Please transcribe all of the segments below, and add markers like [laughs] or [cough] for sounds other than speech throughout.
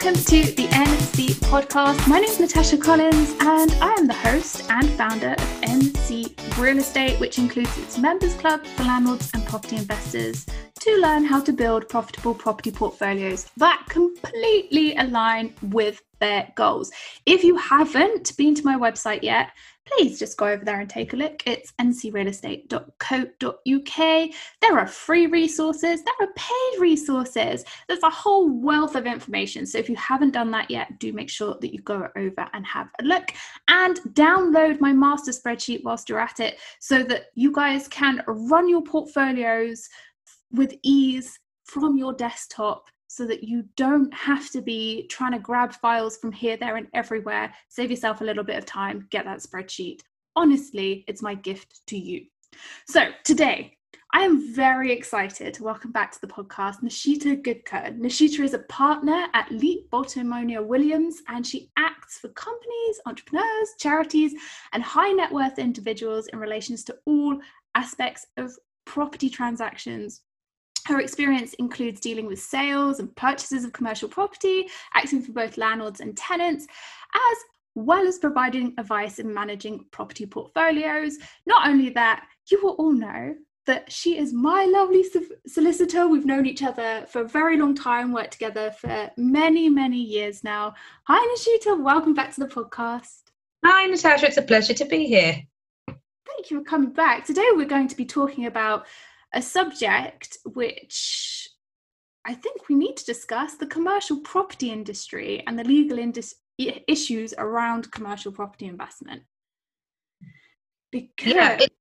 Welcome to the NC podcast. My name is Natasha Collins and I am the host and founder of NC Real Estate, which includes its members club for landlords and property investors to learn how to build profitable property portfolios that completely align with their goals. If you haven't been to my website yet, please just go over there and take a look. It's ncrealestate.co.uk. There are free resources, there are paid resources. There's a whole wealth of information. So if you haven't done that yet, do make sure that you go over and have a look and download my master spreadsheet whilst you're at it so that you guys can run your portfolios with ease from your desktop so that you don't have to be trying to grab files from here, there, and everywhere. Save yourself a little bit of time, get that spreadsheet. Honestly, it's my gift to you. So, today, I am very excited to welcome back to the podcast Nishita Gudkar. Nishita is a partner at Lee Bolton Monier-Williams and she acts for companies, entrepreneurs, charities, and high net worth individuals in relations to all aspects of property transactions her experience includes dealing with sales and purchases of commercial property, acting for both landlords and tenants, as well as providing advice in managing property portfolios. Not only that, you will all know that she is my lovely solicitor. We've known each other for a very long time, worked together for many, many years now. Hi, Nishita. Welcome back to the podcast. Hi, Natasha. It's a pleasure to be here. Thank you for coming back. Today, we're going to be talking about a subject which I think we need to discuss the commercial property industry and the legal indus- issues around commercial property investment. Because yeah, it-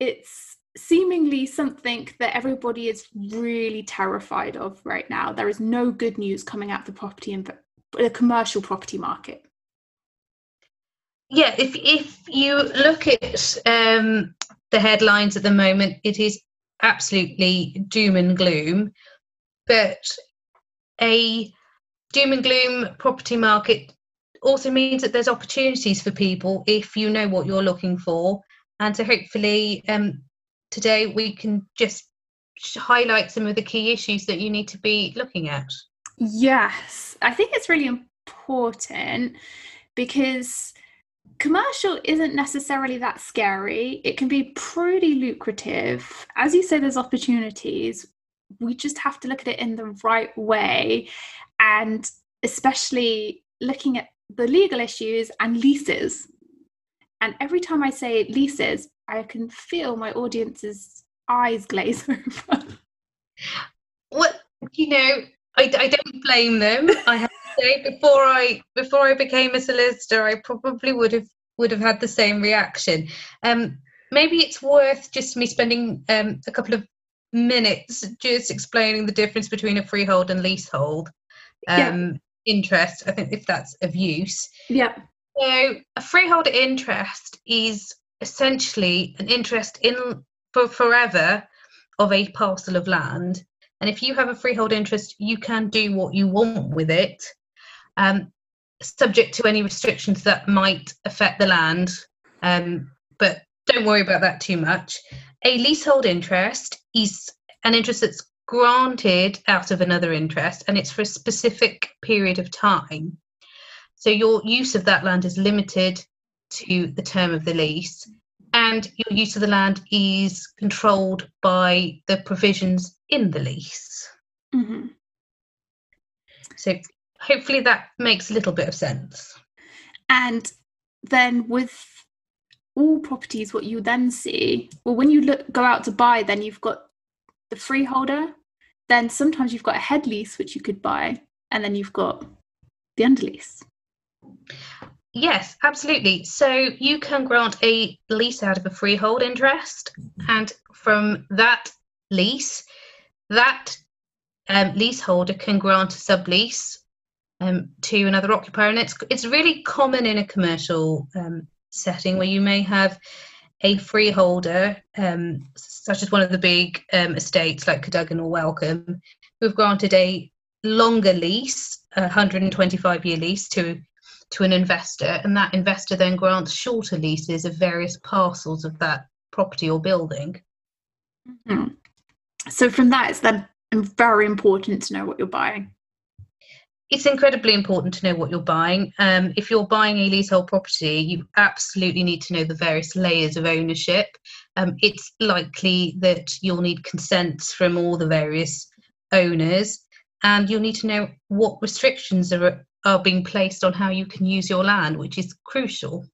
it's seemingly something that everybody is really terrified of right now. There is no good news coming out of the property and the commercial property market. Yeah, if if you look at um, the headlines at the moment, it is absolutely doom and gloom. But a doom and gloom property market also means that there's opportunities for people if you know what you're looking for. And so hopefully um, today we can just highlight some of the key issues that you need to be looking at. Yes, I think it's really important because commercial isn't necessarily that scary. It can be pretty lucrative. As you say, there's opportunities. We just have to look at it in the right way. And especially looking at the legal issues and leases. And every time I say leases, I can feel my audience's eyes glaze [laughs] over. Well, you know, I, I don't blame them. I have say before I before I became a solicitor, I probably would have would have had the same reaction. Um, maybe it's worth just me spending um, a couple of minutes just explaining the difference between a freehold and leasehold um, yeah. interest. I think if that's of use. Yeah. So a freehold interest is essentially an interest in for forever of a parcel of land. And if you have a freehold interest, you can do what you want with it um, subject to any restrictions that might affect the land. Um, but don't worry about that too much. A leasehold interest is an interest that's granted out of another interest and it's for a specific period of time. So your use of that land is limited to the term of the lease and your use of the land is controlled by the provisions in the lease. Mm-hmm. So hopefully that makes a little bit of sense. And then with all properties, what you then see, well, when you look go out to buy, then you've got the freeholder. Then sometimes you've got a head lease which you could buy, and then you've got the underlease. Yes, absolutely. So you can grant a lease out of a freehold interest, and from that lease, that um, leaseholder can grant a sublease um, to another occupier, and it's it's really common in a commercial um, setting where you may have a freeholder, um, such as one of the big um, estates like Cadogan or Wellcome, who've granted a longer lease, a 125 year lease to to an investor, and that investor then grants shorter leases of various parcels of that property or building. Mm-hmm. So, from that, it's then very important to know what you're buying. It's incredibly important to know what you're buying. Um, if you're buying a leasehold property, you absolutely need to know the various layers of ownership. Um, it's likely that you'll need consents from all the various owners, and you'll need to know what restrictions are are being placed on how you can use your land, which is crucial.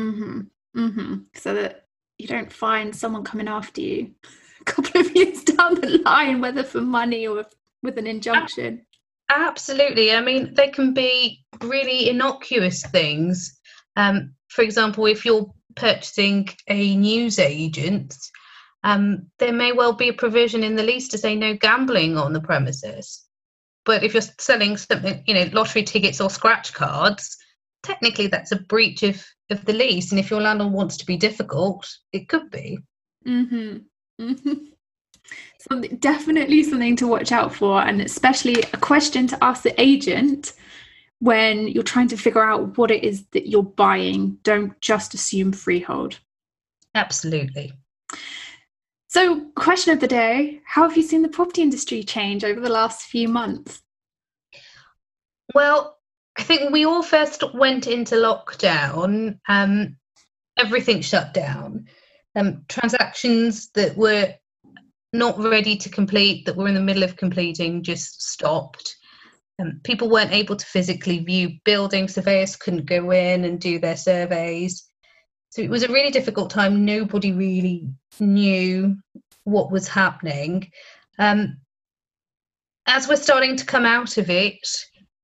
Mm-hmm. Mm-hmm. So that you don't find someone coming after you [laughs] a couple of years down the line, whether for money or with an injunction. Absolutely. I mean, they can be really innocuous things. Um, for example, if you're purchasing a news agent, um, there may well be a provision in the lease to say no gambling on the premises. But if you're selling something, you know, lottery tickets or scratch cards, technically that's a breach of, of the lease. And if your landlord wants to be difficult, it could be. Mm-hmm. So definitely something to watch out for, and especially a question to ask the agent when you're trying to figure out what it is that you're buying. Don't just assume freehold. Absolutely. So, question of the day How have you seen the property industry change over the last few months? Well, I think we all first went into lockdown, um, everything shut down. Um, transactions that were not ready to complete, that were in the middle of completing, just stopped. Um, people weren't able to physically view buildings, surveyors couldn't go in and do their surveys. So it was a really difficult time. Nobody really knew what was happening. Um, as we're starting to come out of it,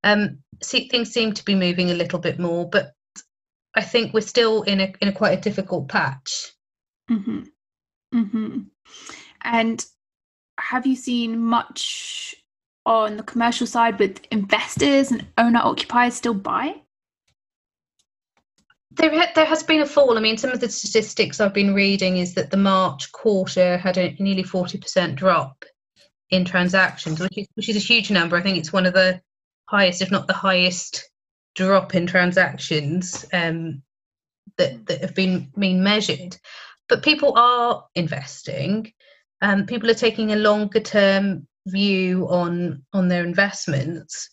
um, see, things seem to be moving a little bit more, but I think we're still in a in a quite a difficult patch. Mm-hmm. Mm-hmm. And have you seen much on the commercial side with investors and owner occupiers still buying? There, there has been a fall. I mean, some of the statistics I've been reading is that the March quarter had a nearly 40% drop in transactions, which is, which is a huge number. I think it's one of the highest, if not the highest, drop in transactions um, that, that have been, been measured. But people are investing. Um, people are taking a longer term view on on their investments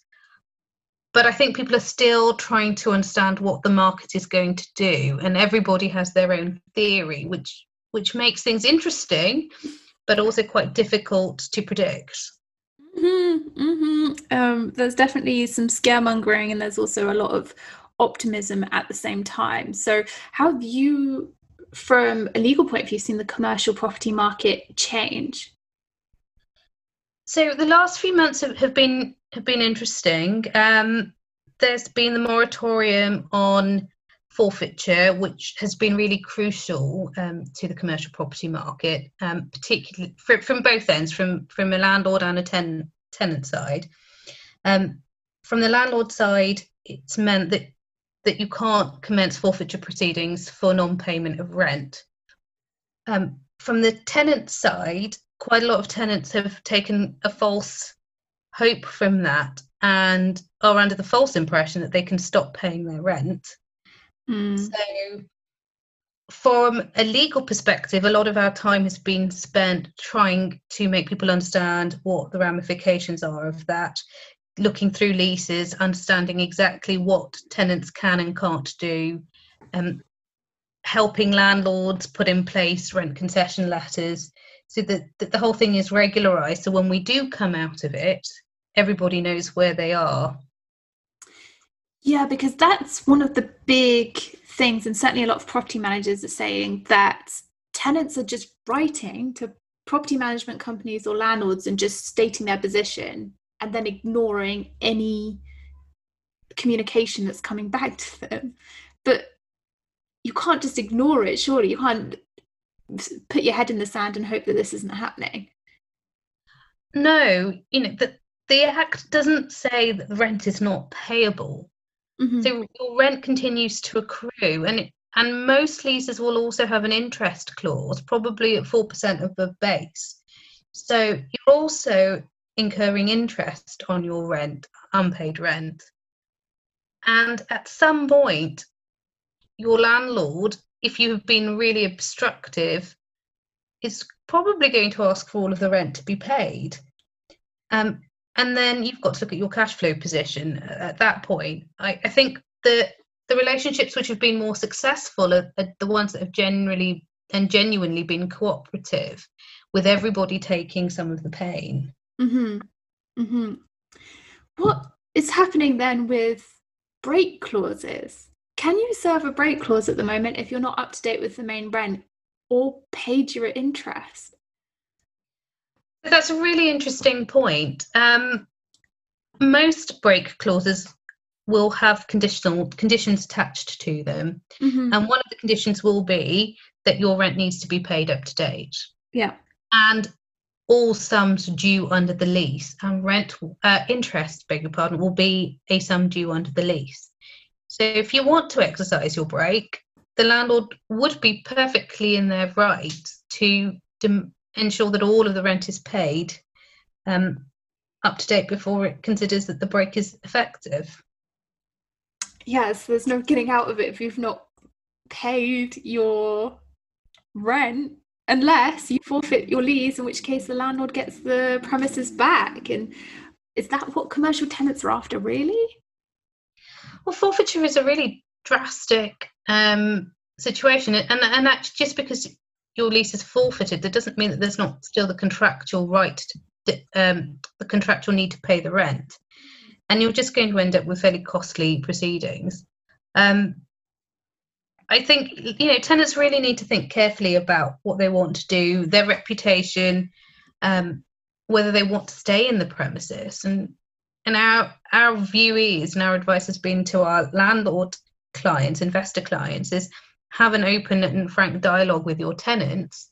but I think people are still trying to understand what the market is going to do, and everybody has their own theory, which which makes things interesting, but also quite difficult to predict. Mm-hmm, mm-hmm. Um, there's definitely some scaremongering, and there's also a lot of optimism at the same time. So, how have you, from a legal point of view, seen the commercial property market change? So the last few months have, been have been interesting. Um, there's been the moratorium on forfeiture, which has been really crucial um, to the commercial property market, um, particularly from both ends, from from a landlord and a ten, tenant side. Um, from the landlord side, it's meant that that you can't commence forfeiture proceedings for non-payment of rent. Um, from the tenant side, quite a lot of tenants have taken a false hope from that and are under the false impression that they can stop paying their rent. Mm. So, from a legal perspective, a lot of our time has been spent trying to make people understand what the ramifications are of that, looking through leases, understanding exactly what tenants can and can't do, um, helping landlords put in place rent concession letters so that, that the whole thing is regularized. So when we do come out of it, everybody knows where they are. Yeah, because that's one of the big things, and certainly a lot of property managers are saying that tenants are just writing to property management companies or landlords and just stating their position and then ignoring any communication that's coming back to them. But you can't just ignore it, surely. You can't put your head in the sand and hope that this isn't happening. No, you know, the, the act doesn't say that the rent is not payable. Mm-hmm. So your rent continues to accrue, and it, and most leases will also have an interest clause, probably at four percent of the base. So you're also incurring interest on your rent, unpaid rent, and at some point, your landlord, if you have been really obstructive, is probably going to ask for all of the rent to be paid. Um, and then you've got to look at your cash flow position at that point. I, I think the the relationships which have been more successful are, are, the ones that have generally and genuinely been cooperative, with everybody taking some of the pain. Mm-hmm. Mm-hmm. What is happening then with break clauses? Can you serve a break clause at the moment if you're not up to date with the main rent or paid your interest? That's a really interesting point. Um, most break clauses will have conditional conditions attached to them, mm-hmm. and one of the conditions will be that your rent needs to be paid up to date. Yeah, and all sums due under the lease and rent uh, interest, beg your pardon, will be a sum due under the lease. So if you want to exercise your break, the landlord would be perfectly in their right to dem- ensure that all of the rent is paid um, up to date before it considers that the break is effective. Yes, there's no getting out of it if you've not paid your rent unless you forfeit your lease, in which case the landlord gets the premises back. And is that what commercial tenants are after, really? Well, forfeiture is a really drastic um, situation, and and that's just because your lease is forfeited, that doesn't mean that there's not still the contractual right to um, the contractual need to pay the rent, and you're just going to end up with fairly costly proceedings. Um, I think you know tenants really need to think carefully about what they want to do, their reputation, um, whether they want to stay in the premises, and and our our view is, and our advice has been to our landlord clients, investor clients, is have an open and frank dialogue with your tenants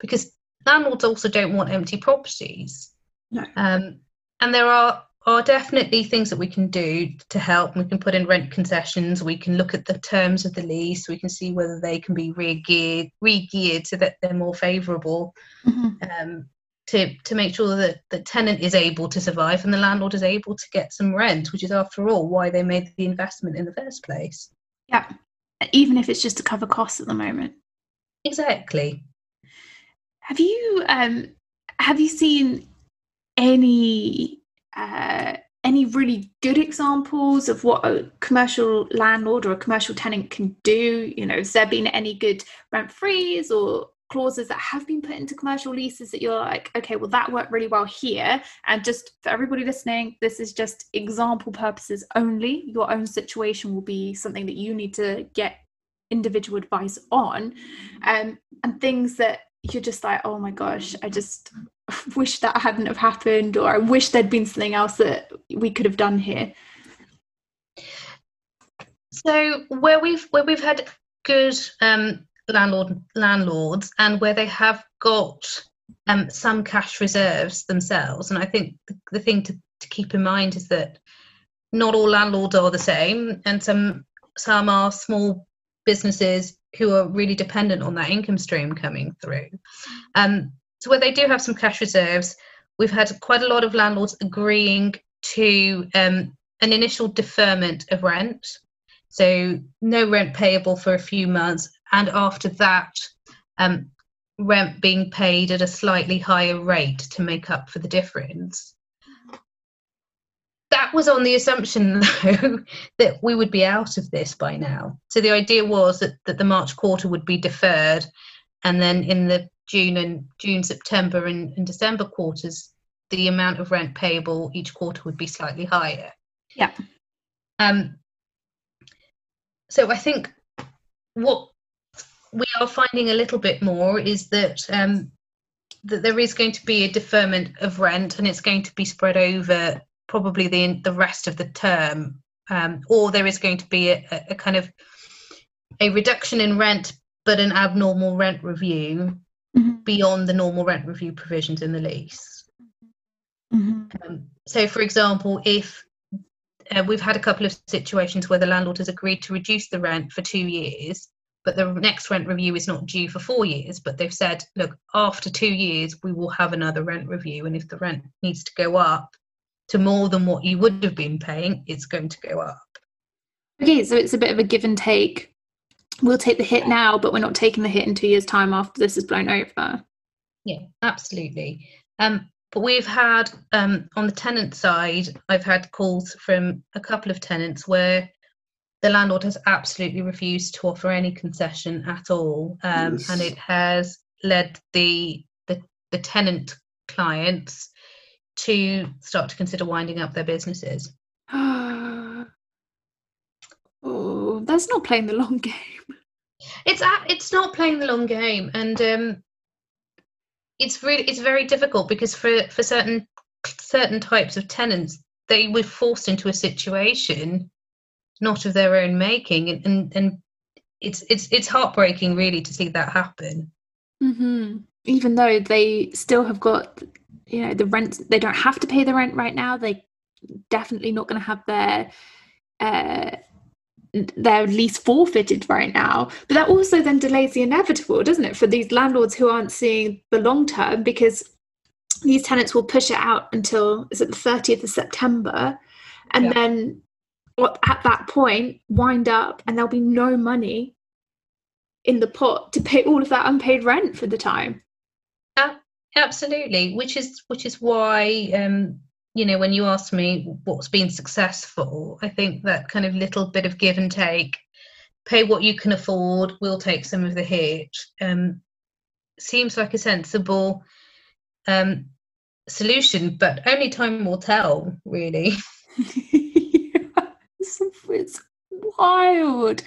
because landlords also don't want empty properties. No. Um, and there are are definitely things that we can do to help. We can put in rent concessions. We can look at the terms of the lease. We can see whether they can be re-geared, re-geared so that they're more favourable. Mm-hmm. Um, to to make sure that the tenant is able to survive and the landlord is able to get some rent, which is after all why they made the investment in the first place. Yeah, even if it's just to cover costs at the moment. Exactly. Have you um have you seen any uh any really good examples of what a commercial landlord or a commercial tenant can do? You know, has there been any good rent frees or clauses that have been put into commercial leases that you're like, okay, well, that worked really well here. And just for everybody listening, this is just example purposes only. Your own situation will be something that you need to get individual advice on. Um, and things that you're just like, oh my gosh, I just [laughs] wish that hadn't have happened, or I wish there'd been something else that we could have done here. So where we've where we've had good um, landlord landlords and where they have got um, some cash reserves themselves. And I think the, the thing to, to keep in mind is that not all landlords are the same, and some some are small businesses who are really dependent on that income stream coming through. Um, so where they do have some cash reserves, we've had quite a lot of landlords agreeing to um, an initial deferment of rent. So no rent payable for a few months and after that, um, rent being paid at a slightly higher rate to make up for the difference. That was on the assumption, [laughs] though, that we would be out of this by now. So the idea was that, that the March quarter would be deferred, and then in the June and June, September, and, and December quarters, the amount of rent payable each quarter would be slightly higher. Yeah. Um, so I think what we are finding a little bit more is that um, that there is going to be a deferment of rent, and it's going to be spread over probably the the rest of the term um, or there is going to be a, a, kind of a reduction in rent, but an abnormal rent review. Beyond the normal rent review provisions in the lease. Mm-hmm. Um, so, for example, if uh, we've had a couple of situations where the landlord has agreed to reduce the rent for two years, but the next rent review is not due for four years. But they've said, look, after two years, we will have another rent review. And if the rent needs to go up to more than what you would have been paying, it's going to go up. Okay, so it's a bit of a give and take. We'll take the hit now, but we're not taking the hit in two years' time after this is blown over. Yeah, absolutely. Um, but we've had um, on the tenant side, I've had calls from a couple of tenants where the landlord has absolutely refused to offer any concession at all, um, yes. and it has led the, the the tenant clients to start to consider winding up their businesses. [gasps] [gasps] oh, that's not playing the long [laughs] game. It's it's not playing the long game, and um, it's really it's very difficult because for for certain certain types of tenants they were forced into a situation not of their own making and and, and it's it's it's heartbreaking really to see that happen mm-hmm. even though they still have got you know the rent they don't have to pay the rent right now they definitely not going to have their uh their lease forfeited right now. But that also then delays the inevitable, doesn't it, for these landlords who aren't seeing the long term because these tenants will push it out until is it the 30th of September and yeah. then at that point wind up and there'll be no money in the pot to pay all of that unpaid rent for the time. Uh, absolutely, which is which is why um you know, when you ask me what's been successful, I think that kind of little bit of give and take, pay what you can afford, we'll take some of the hit, um, seems like a sensible um, solution, but only time will tell, really. it's, [laughs] [laughs] it's wild.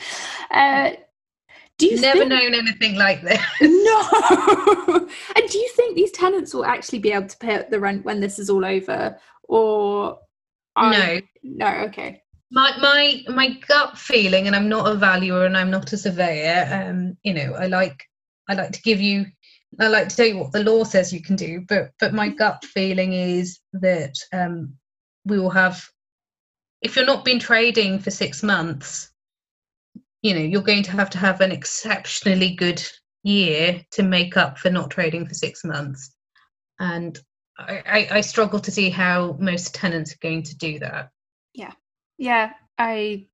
Uh, do you never think... known anything like this? No. [laughs] [laughs] and do you think these tenants will actually be able to pay up the rent when this is all over, or no no okay my my my gut feeling and i'm not a valuer and i'm not a surveyor um you know i like i like to give you i like to tell you what the law says you can do but but my gut feeling is that um we will have if you're not been trading for six months you know you're going to have to have an exceptionally good year to make up for not trading for six months and I, I struggle to see how most tenants are going to do that. Yeah, yeah, I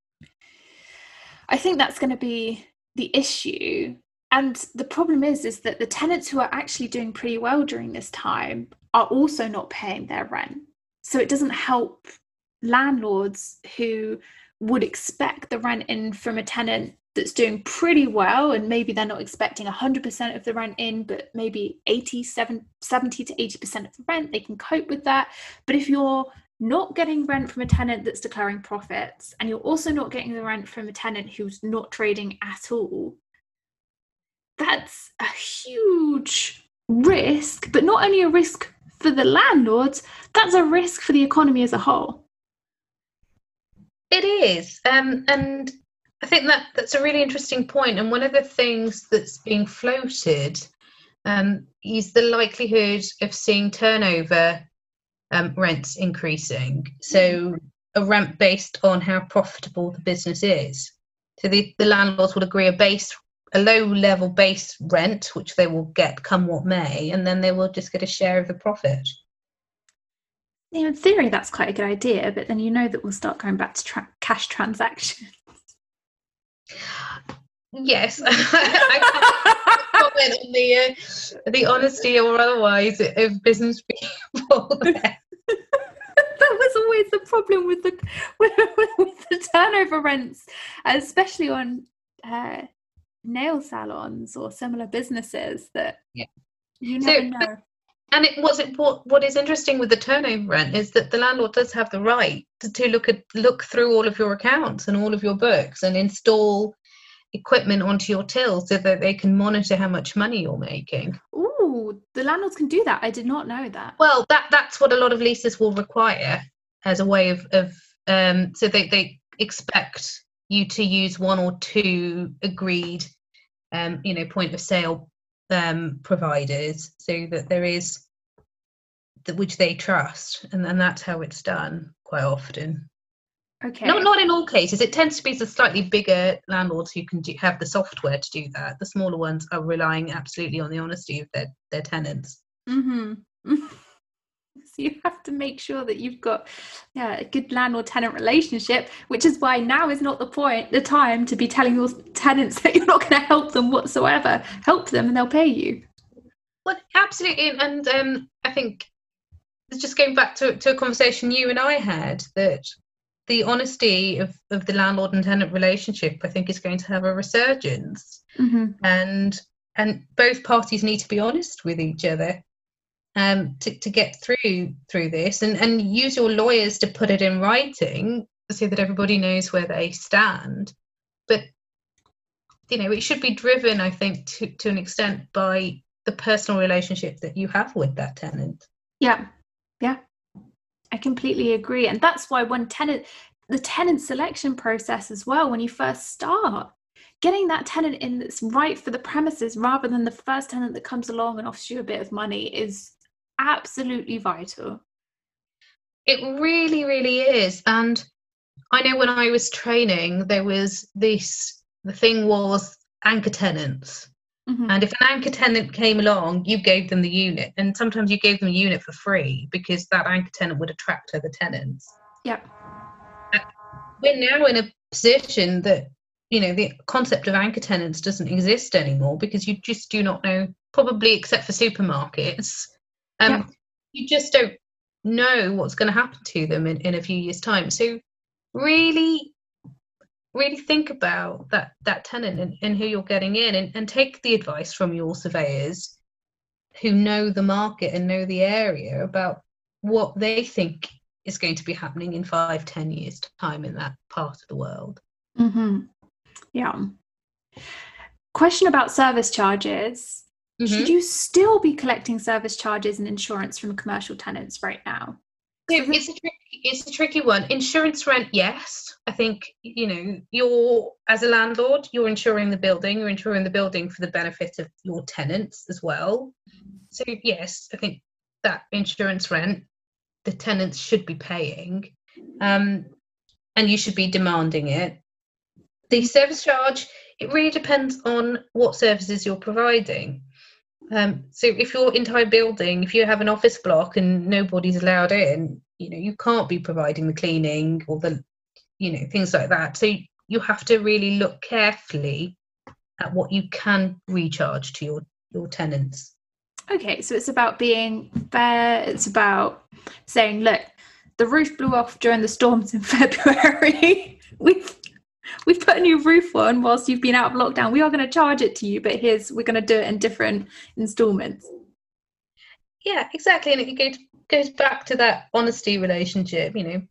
I think that's going to be the issue. And the problem is, is that the tenants who are actually doing pretty well during this time are also not paying their rent. So it doesn't help landlords who would expect the rent in from a tenant that's doing pretty well and maybe they're not expecting 100% of the rent in but maybe 80 70, 70 to 80% of the rent they can cope with that. But if you're not getting rent from a tenant that's declaring profits and you're also not getting the rent from a tenant who's not trading at all that's a huge risk but not only a risk for the landlords that's a risk for the economy as a whole it is um, and I think that that's a really interesting point. and one of the things that's being floated um, is the likelihood of seeing turnover um, rents increasing. So a rent based on how profitable the business is. So the, the landlords would agree a base, a low level base rent, which they will get come what may, and then they will just get a share of the profit. In theory, that's quite a good idea, but then you know that we'll start going back to tra- cash transactions. Yes, [laughs] I can't comment on the uh, the honesty or otherwise of business people. [laughs] that was always the problem with the with, [laughs] with the turnover rents, especially on uh, nail salons or similar businesses. That yeah. you never so, know. And it was it what what is interesting with the turnover rent is that the landlord does have the right to, to look at look through all of your accounts and all of your books and install equipment onto your till so that they can monitor how much money you're making. Oh, the landlords can do that. I did not know that. Well, that that's what a lot of leases will require as a way of of um, so they they expect you to use one or two agreed, um, you know, point of sale um, providers, so that there is that which they trust, and, and that's how it's done quite often. Okay. Not not in all cases. It tends to be the slightly bigger landlords who can do, have the software to do that. The smaller ones are relying absolutely on the honesty of their their tenants. Mm-hmm. [laughs] [laughs] you have to make sure that you've got yeah a good landlord tenant relationship, which is why now is not the point, the time to be telling your tenants that you're not going to help them whatsoever. Help them and they'll pay you. Well, absolutely, and um, I think just going back to to a conversation you and I had that the honesty of, of the landlord and tenant relationship, I think, is going to have a resurgence. Mm-hmm. And and both parties need to be honest with each other um, to, to get through through this and, and use your lawyers to put it in writing so that everybody knows where they stand. But you know, it should be driven, I think, to, to an extent by the personal relationship that you have with that tenant. Yeah. Yeah. I completely agree. And that's why when tenant the tenant selection process as well, when you first start, getting that tenant in that's right for the premises rather than the first tenant that comes along and offers you a bit of money is absolutely vital. It really, really is. And I know when I was training, there was this the thing was anchor tenants. Mhm. And if an anchor tenant came along, you gave them the unit. And sometimes you gave them a unit for free because that anchor tenant would attract other tenants. Yep. We're now in a position that, you know, the concept of anchor tenants doesn't exist anymore because you just do not know, probably except for supermarkets, um, Yeah. you just don't know what's going to happen to them in, in a few years' time. So really really think about that that tenant and, and who you're getting in and, and take the advice from your surveyors who know the market and know the area about what they think is going to be happening in five ten years time in that part of the world Mm-hmm. Yeah. Question about service charges. Mm-hmm. Should you still be collecting service charges and insurance from commercial tenants right now? So it's a tricky, it's a tricky one. Insurance rent, yes. I think you know you're as a landlord, you're insuring the building. You're insuring the building for the benefit of your tenants as well. So yes, I think that insurance rent, the tenants should be paying, um, and you should be demanding it. The service charge, it really depends on what services you're providing. Um, so if your entire building, if you have an office block and nobody's allowed in, you know, you can't be providing the cleaning or the, you know, things like that. So you have to really look carefully at what you can recharge to your your tenants. Okay, so it's about being fair. It's about saying, look, the roof blew off during the storms in [laughs] February. [laughs] we've we've put a new roof on whilst you've been out of lockdown. We are going to charge it to you, but here's we're going to do it in different installments. Yeah, exactly, and it goes goes back to that honesty relationship. You know,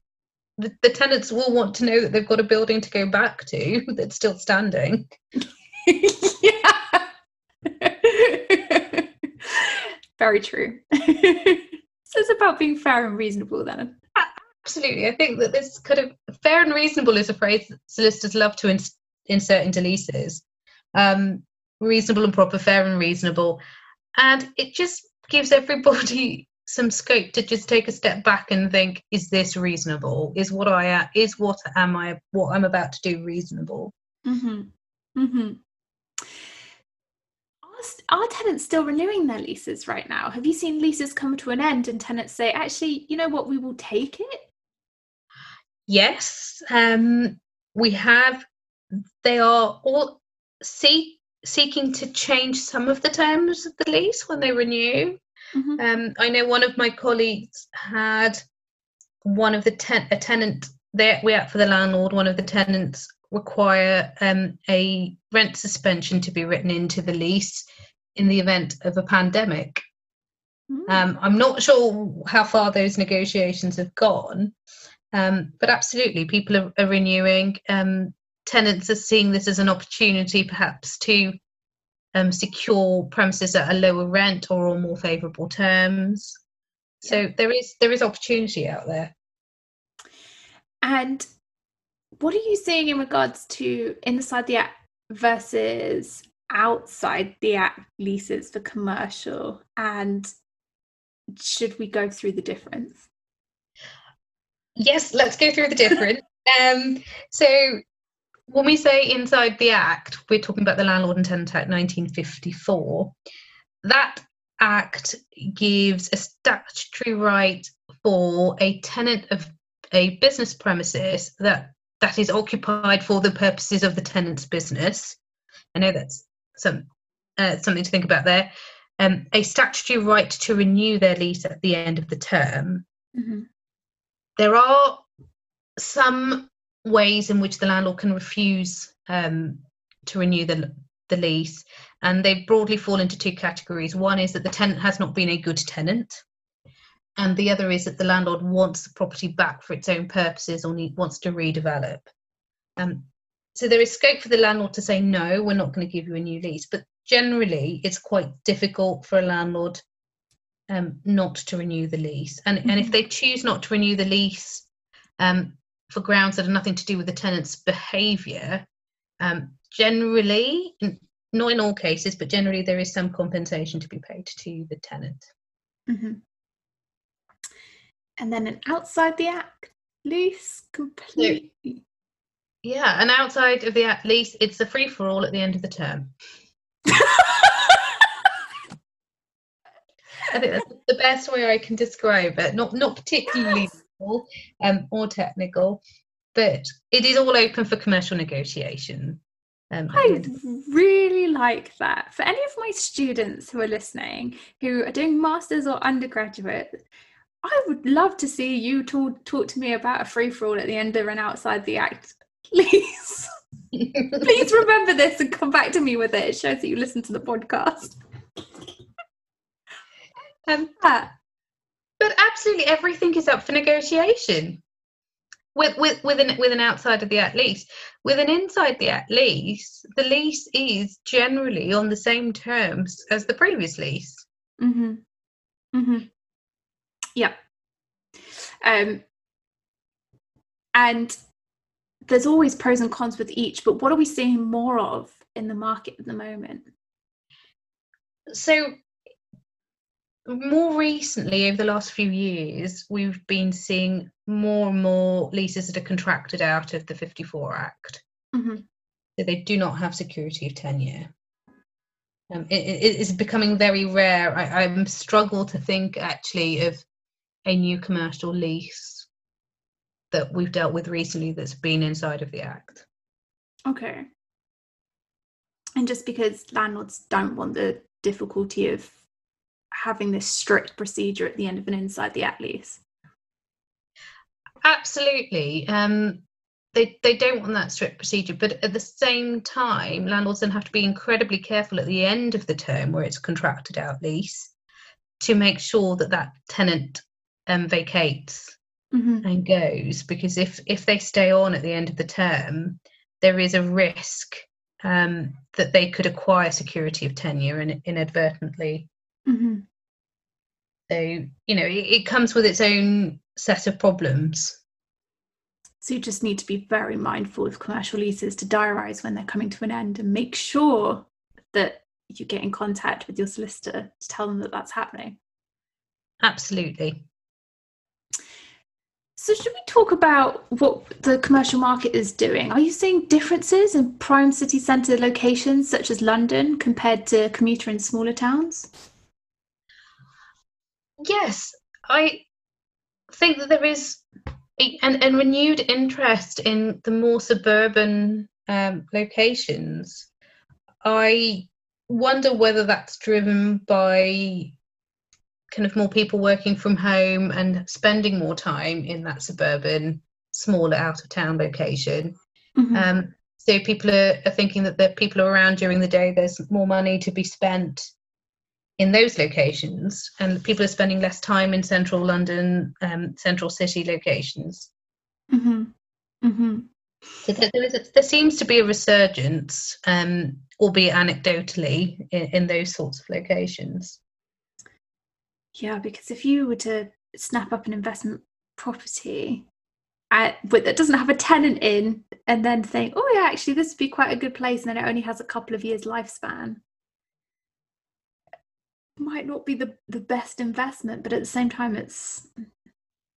the, the tenants will want to know that they've got a building to go back to [laughs] that's still standing. [laughs] yeah. [laughs] Very true. so it's about being fair and reasonable then. Absolutely. I think that this kind of fair and reasonable is a phrase that solicitors love to ins- insert into leases. Um, reasonable and proper, fair and reasonable. And it just gives everybody [laughs] some scope to just take a step back and think, is this reasonable? Is what I a- is what am I what I'm about to do reasonable? Mm-hmm. Mm-hmm. Are, are tenants still renewing their leases right now? Have you seen leases come to an end and tenants say, actually, you know what, we will take it? Yes. Um, we have they are all seek seeking to change some of the terms of the lease when they renew. Mhm. Um, I know one of my colleagues had one of the ten- a tenant there we act for the landlord. One of the tenants require um, a rent suspension to be written into the lease in the event of a pandemic. Mm. Um, I'm not sure how far those negotiations have gone, um, but absolutely, people are, are renewing. Um, tenants are seeing this as an opportunity, perhaps, to um, secure premises at a lower rent or on more favourable terms. So there is there is opportunity out there. And what are you seeing in regards to inside the act versus outside the act leases for commercial? And should we go through the difference? Yes, let's go through the difference. [laughs] um, so when we say inside the Act, we're talking about the Landlord and Tenant Act 1954. That Act gives a statutory right for a tenant of a business premises that that is occupied for the purposes of the tenant's business. I know that's some uh, something to think about there. Um, a statutory right to renew their lease at the end of the term. Mm-hmm. There are some ways in which the landlord can refuse um, to renew the, the lease, and they broadly fall into two categories. One is that the tenant has not been a good tenant, and the other is that the landlord wants the property back for its own purposes or need, wants to redevelop. Um, so there is scope for the landlord to say no, we're not going to give you a new lease, but generally it's quite difficult for a landlord um, not to renew the lease. And mm-hmm. and if mm-hmm. they choose not to renew the lease, um, for grounds that have nothing to do with the tenant's behaviour, um, generally, not in all cases, but generally there is some compensation to be paid to the tenant. Mm-hmm. And then an outside the act lease completely. So, yeah, and outside of the act lease, it's a free for all at the end of the term. [laughs] I think that's the best way I can describe it. Not not particularly yes um, or technical, but it is all open for commercial negotiation. Um, I really like that. For any of my students who are listening, who are doing masters or undergraduate, I would love to see you talk, talk to me about a free for all at the end of an outside the act. [laughs] Please, [laughs] please remember this and come back to me with it. It shows that you listen to the podcast. Um, yeah. But absolutely everything is up for negotiation. With with with an with an outside of the at lease. With an inside the at lease, the lease is generally on the same terms as the previous lease. Mm-hmm. Mm-hmm. Yeah. Um and there's always pros and cons with each, but what are we seeing more of in the market at the moment? So more recently, over the last few years, we've been seeing more and more leases that are contracted out of the 54 Act. Mm-hmm. So they do not have security of tenure. Um, it, it is becoming very rare. I, I struggle to think actually of a new commercial lease that we've dealt with recently that's been inside of the Act. Okay. And just because landlords don't want the difficulty of having this strict procedure at the end of an inside the at lease. Absolutely. Um, they, they don't want that strict procedure, but at the same time, landlords then have to be incredibly careful at the end of the term where it's contracted out lease to make sure that that tenant um, vacates mm-hmm. and goes. Because if if they stay on at the end of the term, there is a risk um, that they could acquire security of tenure and inadvertently Mm-hmm. So, you know, it, it comes with its own set of problems. So you just need to be very mindful of commercial leases to diarise when they're coming to an end and make sure that you get in contact with your solicitor to tell them that that's happening. Absolutely. So, should we talk about what the commercial market is doing? Are you seeing differences in prime city centre locations such as London compared to commuter and smaller towns? Yes, I think that there is a, an, a renewed interest in the more suburban um, locations. I wonder whether that's driven by kind of more people working from home and spending more time in that suburban, smaller, out of town location. Mm-hmm. Um, so people are, are thinking that the people are around during the day, there's more money to be spent in those locations, and people are spending less time in central London, um, central city locations. Mm-hmm. Mm-hmm. So there, there, a, there, seems to be a resurgence, um, albeit anecdotally, in, in those sorts of locations. Yeah, because if you were to snap up an investment property, at, but that doesn't have a tenant in, and then think, oh yeah, actually this would be quite a good place, and then it only has a couple of years lifespan, might not be the the best investment. But at the same time, it's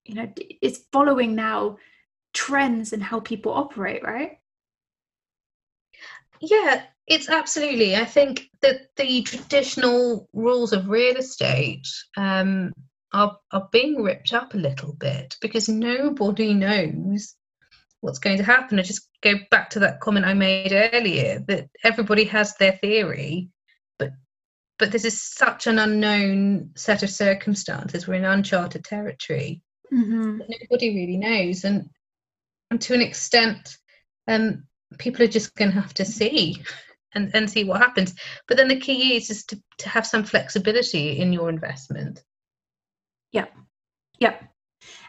you know it's following now trends and how people operate, right? Yeah, it's absolutely. I think that the traditional rules of real estate um, are are being ripped up a little bit because nobody knows what's going to happen. I just go back to that comment I made earlier that everybody has their theory, but this is such an unknown set of circumstances. We're in uncharted territory. Mm-hmm. Nobody really knows, and and to an extent, um, people are just going to have to see and, and see what happens. But then the key is is to, to have some flexibility in your investment. Yeah. Yeah.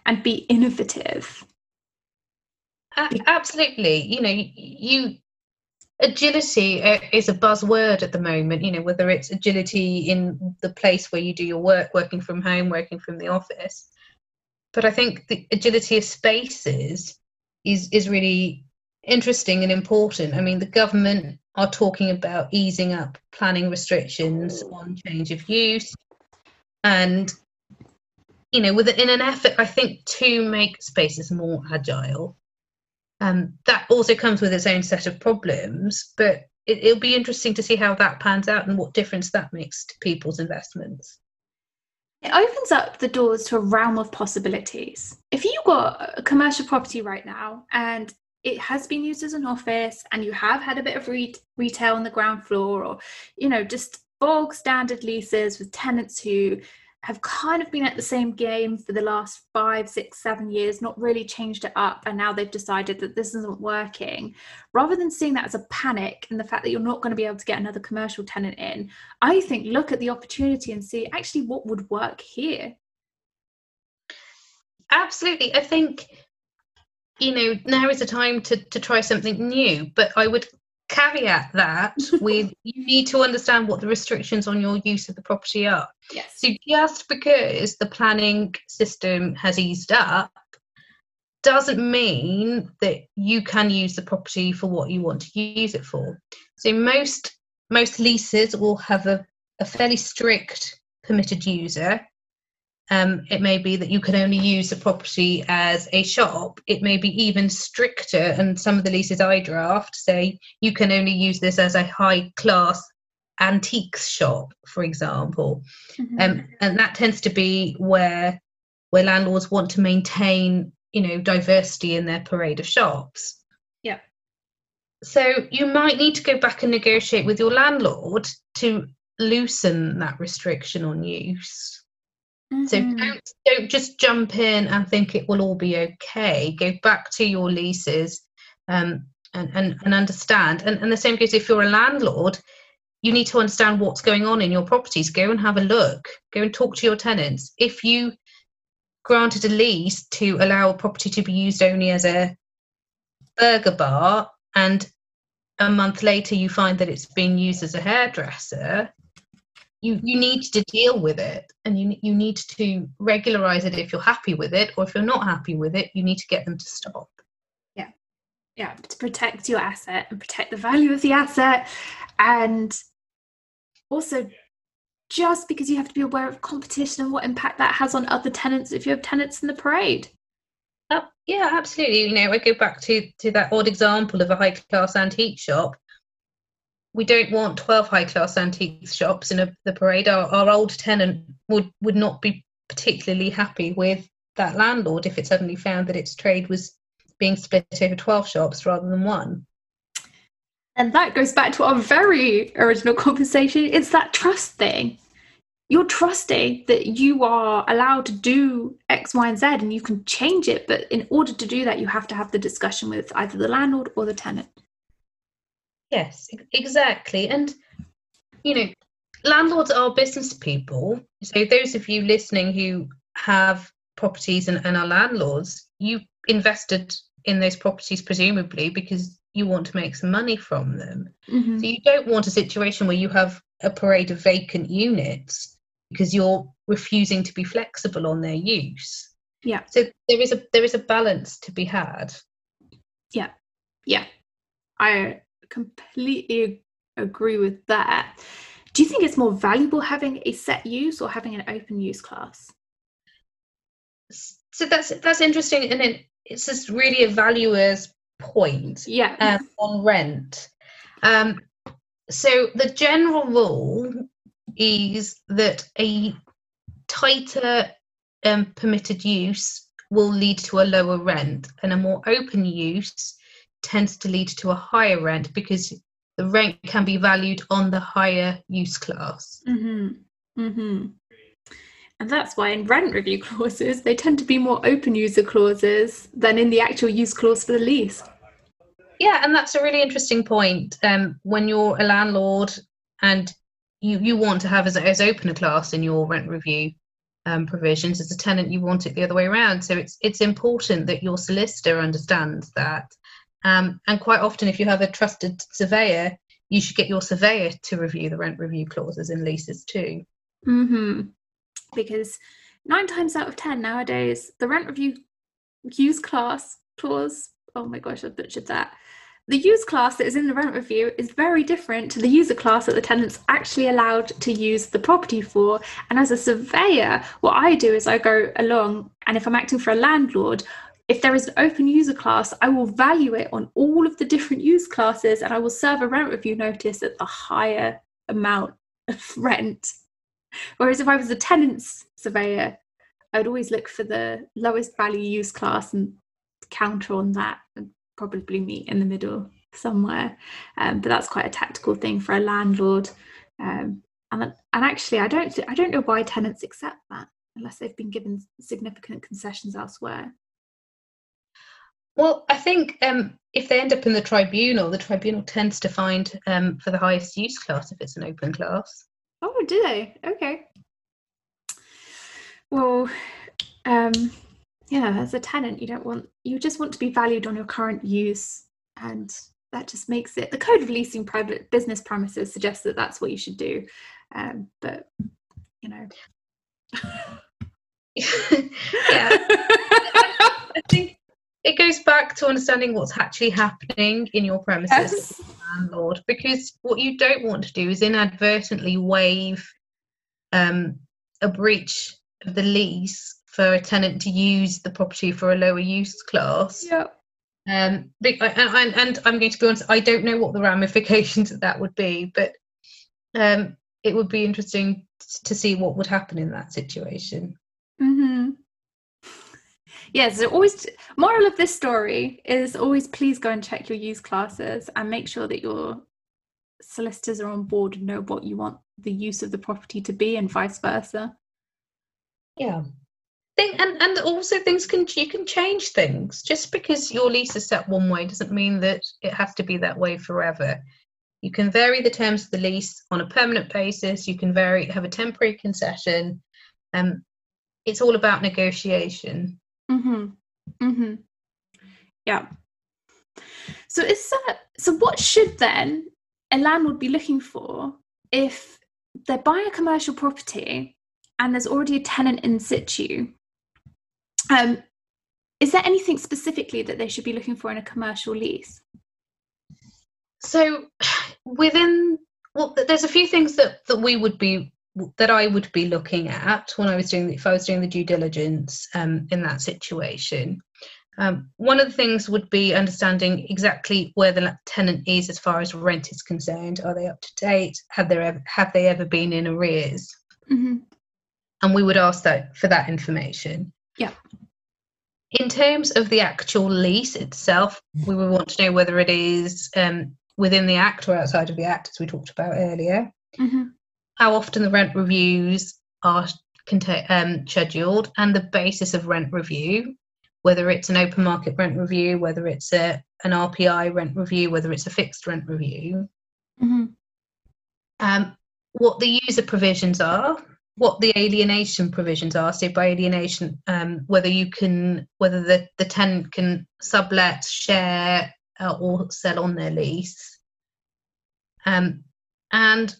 And be innovative. absolutely. You know, you agility uh, is a buzzword at the moment, you know, whether it's agility in the place where you do your work, working from home, working from the office. But I think the agility of spaces is is really interesting and important. I mean, the government are talking about easing up planning restrictions on change of use and you know, with in an effort, I think, to make spaces more agile. Um, that also comes with its own set of problems, but it, it'll be interesting to see how that pans out and what difference that makes to people's investments. It opens up the doors to a realm of possibilities. If you've got a commercial property right now and it has been used as an office and you have had a bit of re- retail on the ground floor or you know just bog standard leases with tenants who have kind of been at the same game for the last five, six, seven years, not really changed it up, and now they've decided that this isn't working. Rather than seeing that as a panic and the fact that you're not going to be able to get another commercial tenant in, I think look at the opportunity and see actually what would work here. Absolutely. I think, you know, now is the time to, to try something new, but I would caveat that [laughs] with you need to understand what the restrictions on your use of the property are. Yes. So just because the planning system has eased up doesn't mean that you can use the property for what you want to use it for. So most most leases will have a, a fairly strict permitted user um, it may be that you can only use the property as a shop. It may be even stricter, and some of the leases I draft say you can only use this as a high class antiques shop, for example. Mm-hmm. Um, and that tends to be where where landlords want to maintain, you know, diversity in their parade of shops. Yeah. So you might need to go back and negotiate with your landlord to loosen that restriction on use. Mm-hmm. So don't, don't just jump in and think it will all be okay. Go back to your leases um, and, and, and understand. And, and the same goes if you're a landlord, you need to understand what's going on in your properties. Go and have a look. Go and talk to your tenants. If you granted a lease to allow a property to be used only as a burger bar and a month later you find that it's being used as a hairdresser you you need to deal with it and you you need to regularize it if you're happy with it or if you're not happy with it you need to get them to stop. Yeah. Yeah to protect your asset and protect the value of the asset and also just because you have to be aware of competition and what impact that has on other tenants if you have tenants in the parade. Uh, yeah absolutely. You know i go back to to that odd example of a high class antique shop we don't want 12 high class antique shops in a, the parade. Our, our old tenant would, would not be particularly happy with that landlord if it suddenly found that its trade was being split over 12 shops rather than one. And that goes back to our very original conversation. It's that trust thing. You're trusting that you are allowed to do X, Y, and Z and you can change it. But in order to do that, you have to have the discussion with either the landlord or the tenant. Yes, exactly. And, you know, landlords are business people. So, those of you listening who have properties and, and are landlords, you invested in those properties presumably because you want to make some money from them. Mm-hmm. So, you don't want a situation where you have a parade of vacant units because you're refusing to be flexible on their use. Yeah. So there is a there is a balance to be had. Yeah. Yeah. I completely agree with that. Do you think it's more valuable having a set use or having an open use class? So that's that's interesting, and it, it's just really a valuer's point. Yeah. Um, on rent. Um, so the general rule is that a tighter um, permitted use will lead to a lower rent, and a more open use tends to lead to a higher rent because the rent can be valued on the higher use class. Mm-hmm. Mm-hmm. And that's why in rent review [laughs] clauses, they tend to be more open user clauses than in the actual use clause for the lease. Yeah, and that's a really interesting point. Um, when you're a landlord and you, you want to have as, as open a class in your rent review um, provisions as a tenant, you want it the other way around. So it's it's important that your solicitor understands that. Um, and quite often, if you have a trusted surveyor, you should get your surveyor to review the rent review clauses in leases too. Mm-hmm. Because nine times out of ten nowadays, the rent review use class clause. Oh my gosh, I butchered that. The use class that is in the rent review is very different to the user class that the tenant's actually allowed to use the property for. And as a surveyor, what I do is I go along, and if I'm acting for a landlord, if there is an open user class, I will value it on all of the different use classes and I will serve a rent review notice at the higher amount of [laughs] rent. Whereas if I was a tenant's surveyor, I'd always look for the lowest value use class and counter on that and probably meet in the middle somewhere. Um, but that's quite a tactical thing for a landlord. Um, and and actually, I don't I don't know why tenants accept that unless they've been given significant concessions elsewhere. Well, I think um, if they end up in the tribunal, the tribunal tends to find um, for the highest use class if it's an open class. Oh, do they? Okay. Well, um, yeah, as a tenant, you don't want you just want to be valued on your current use, and that just makes it. The Code of Leasing Private Business Premises suggests that that's what you should do, um, but you know. [laughs] yeah, [laughs] I think it goes back to understanding what's actually happening in your premises Yes. landlord because what you don't want to do is inadvertently waive um, a breach of the lease for a tenant to use the property for a lower use class yeah. um, and, and, and i'm going to be honest i don't know what the ramifications of that would be but um, it would be interesting to see what would happen in that situation Mm-hmm. Yes, so always moral of this story is always please go and check your use classes and make sure that your solicitors are on board and know what you want the use of the property to be and vice versa. Yeah. And and also things can you can change things. Just because your lease is set one way doesn't mean that it has to be that way forever. You can vary the terms of the lease on a permanent basis. You can vary have a temporary concession. Um it's all about negotiation Mm-hmm. Mm-hmm. Yeah. So is that so what should then a landlord be looking for if they're buying a commercial property and there's already a tenant in situ? Um, is there anything specifically that they should be looking for in a commercial lease? so [sighs] within well there's a few things that that we would be that I would be looking at when I was doing if I was doing the due diligence um, in that situation. Um, one of the things would be understanding exactly where the tenant is as far as rent is concerned. Are they up to date? Have they ever have they ever been in arrears? Mm-hmm. And we would ask that for that information. Yeah. In terms of the actual lease itself, we would want to know whether it is um, within the act or outside of the act, as we talked about earlier. Mm-hmm. How often the rent reviews are um, scheduled, and the basis of rent review, whether it's an open market rent review, whether it's a an RPI rent review, whether it's a fixed rent review. Mm-hmm. um, what the user provisions are, what the alienation provisions are. So by alienation, um, whether you can, whether the, the tenant can sublet, share, uh, or sell on their lease. Um, and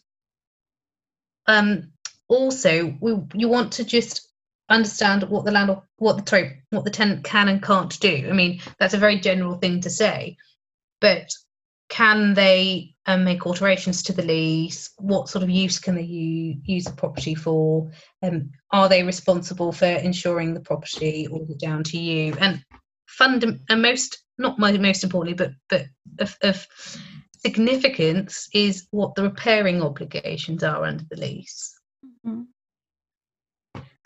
um, also, we, you want to just understand what the landlord what the sorry what the tenant can and can't do. I mean that's a very general thing to say but can they um, make alterations to the lease? What sort of use can they use, use the property for? Um, are they responsible for ensuring the property or it down to you? And fund and most not most importantly but but of, of significance is what the repairing obligations are under the lease. Mm-hmm.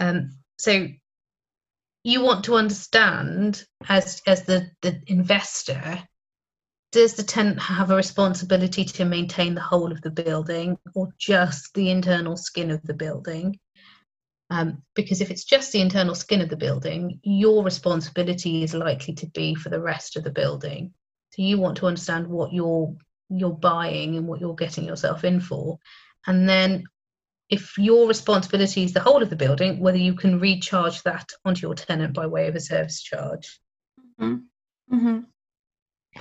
um, so you want to understand as as the the investor does the tenant have a responsibility to maintain the whole of the building or just the internal skin of the building? Um, because if it's just the internal skin of the building your responsibility is likely to be for the rest of the building. So you want to understand what you're you're buying and what you're getting yourself in for and then if your responsibility is the whole of the building, whether you can recharge that onto your tenant by way of a service charge. Mm-hmm. Mm-hmm.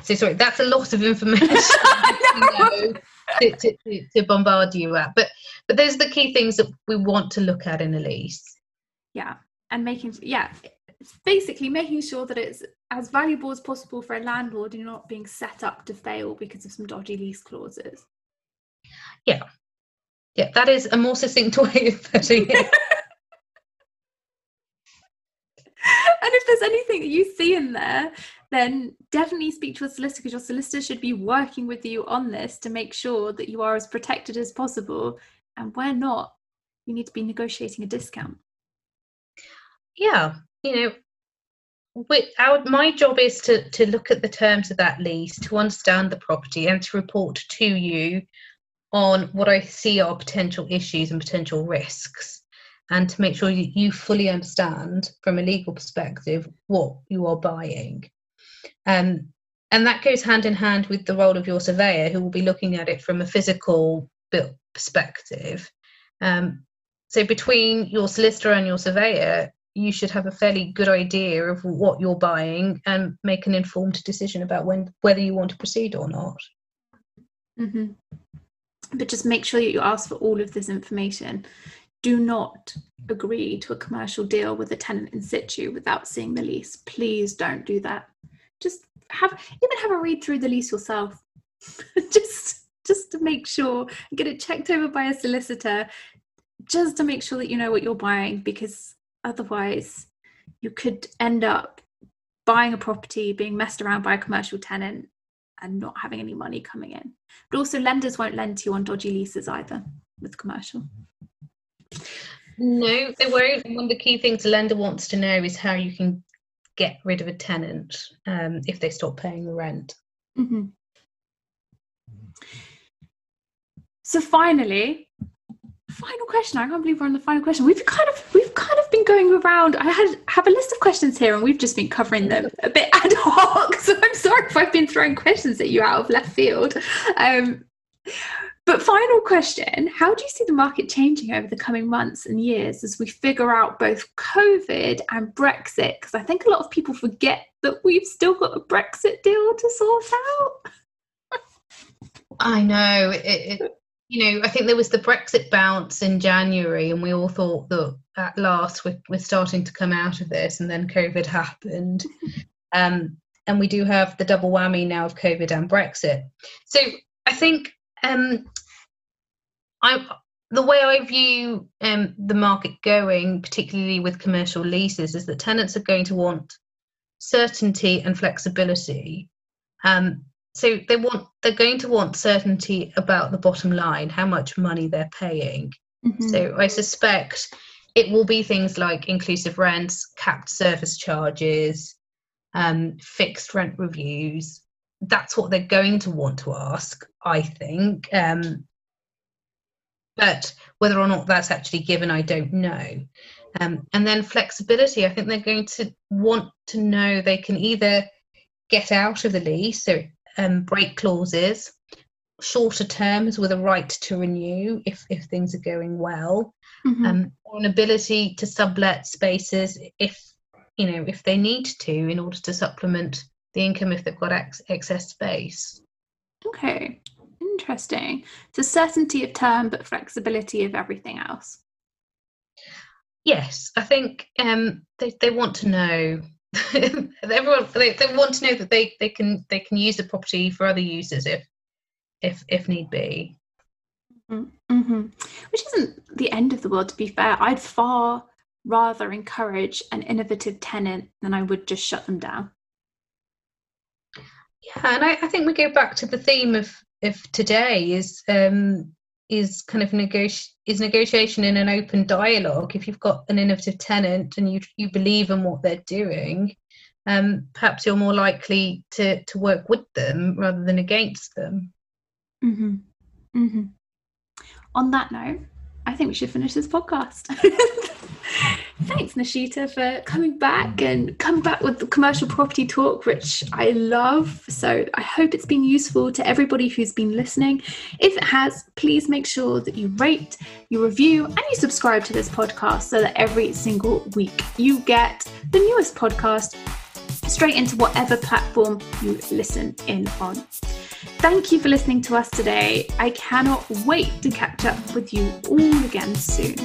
So sorry, that's a lot of information [laughs] [laughs] to, to, to, to, bombard you at. But but those are the key things that we want to look at in a lease. Yeah, and making yeah, basically making sure that it's as valuable as possible for a landlord and you're not being set up to fail because of some dodgy lease clauses. Yeah, yeah, that is a more succinct [laughs] way of putting it. [laughs] and if there's anything that you see in there, then definitely speak to a solicitor because your solicitor should be working with you on this to make sure that you are as protected as possible. And where not, you need to be negotiating a discount. Yeah, you know, my job is to to look at the terms of that lease, to understand the property, and to report to you on what I see are potential issues and potential risks, and to make sure you, you fully understand from a legal perspective what you are buying. Um, and that goes hand in hand with the role of your surveyor, who will be looking at it from a physical perspective. Um, so, between your solicitor and your surveyor, you should have a fairly good idea of what you're buying and make an informed decision about when whether you want to proceed or not. Mm-hmm but just make sure that you ask for all of this information. Do not agree to a commercial deal with a tenant in situ without seeing the lease. Please don't do that. Just have even have a read through the lease yourself. [laughs] just just to make sure get it checked over by a solicitor just to make sure that you know what you're buying because otherwise you could end up buying a property being messed around by a commercial tenant and not having any money coming in. But also, lenders won't lend to you on dodgy leases either with commercial. No, they won't. one of the key things a lender wants to know is how you can get rid of a tenant um, if they stop paying the rent. Mm-hmm. So finally, final question. I can't believe we're on the final question. We've kind of we've kind of been going around. I had have a list of questions here, and we've just been covering them a bit ad hoc. [laughs] So I'm sorry if I've been throwing questions at you out of left field. Um, but final question: How do you see the market changing over the coming months and years as we figure out both COVID and Brexit? Because I think a lot of people forget that we've still got a Brexit deal to sort out. I know it, it you know, I think there was the Brexit bounce in January, and we all thought that at last we're, we're starting to come out of this, and then COVID happened. [laughs] Um, and we do have the double whammy now of COVID and Brexit. So I think um, I the way I view um, the market going, particularly with commercial leases, is that tenants are going to want certainty and flexibility. Um, so they want they're going to want certainty about the bottom line how much money they're paying. Mm-hmm. so i suspect it will be things like inclusive rents capped service charges um, fixed rent reviews. That's what they're going to want to ask i think. Um, but whether or not that's actually given i don't know. Um, and then flexibility i think they're going to want to know they can either get out of the lease so um, break clauses, shorter terms with a right to renew if, if things are going well, mm-hmm. um, or an ability to sublet spaces if you know if they need to in order to supplement the income if they've got ex- excess space. Okay, interesting. So certainty of term, but flexibility of everything else. Yes, I think um, they they want to know. [laughs] Everyone they, they want to know that they, they can they can use the property for other uses if if if need be. Mm-hmm. Which isn't the end of the world, to be fair. I'd far rather encourage an innovative tenant than I would just shut them down. Yeah, and I, I think we go back to the theme of of today is um, is kind of negoti- is negotiation in an open dialogue. If you've got an innovative tenant and you you believe in what they're doing, um, perhaps you're more likely to to work with them rather than against them. Mm-hmm. Mm-hmm. On that note, I think we should finish this podcast. [laughs] Thanks, Nishita, for coming back and coming back with the commercial property talk, which I love. So I hope it's been useful to everybody who's been listening. If it has, please make sure that you rate, you review, and you subscribe to this podcast so that every single week you get the newest podcast straight into whatever platform you listen in on. Thank you for listening to us today. I cannot wait to catch up with you all again soon.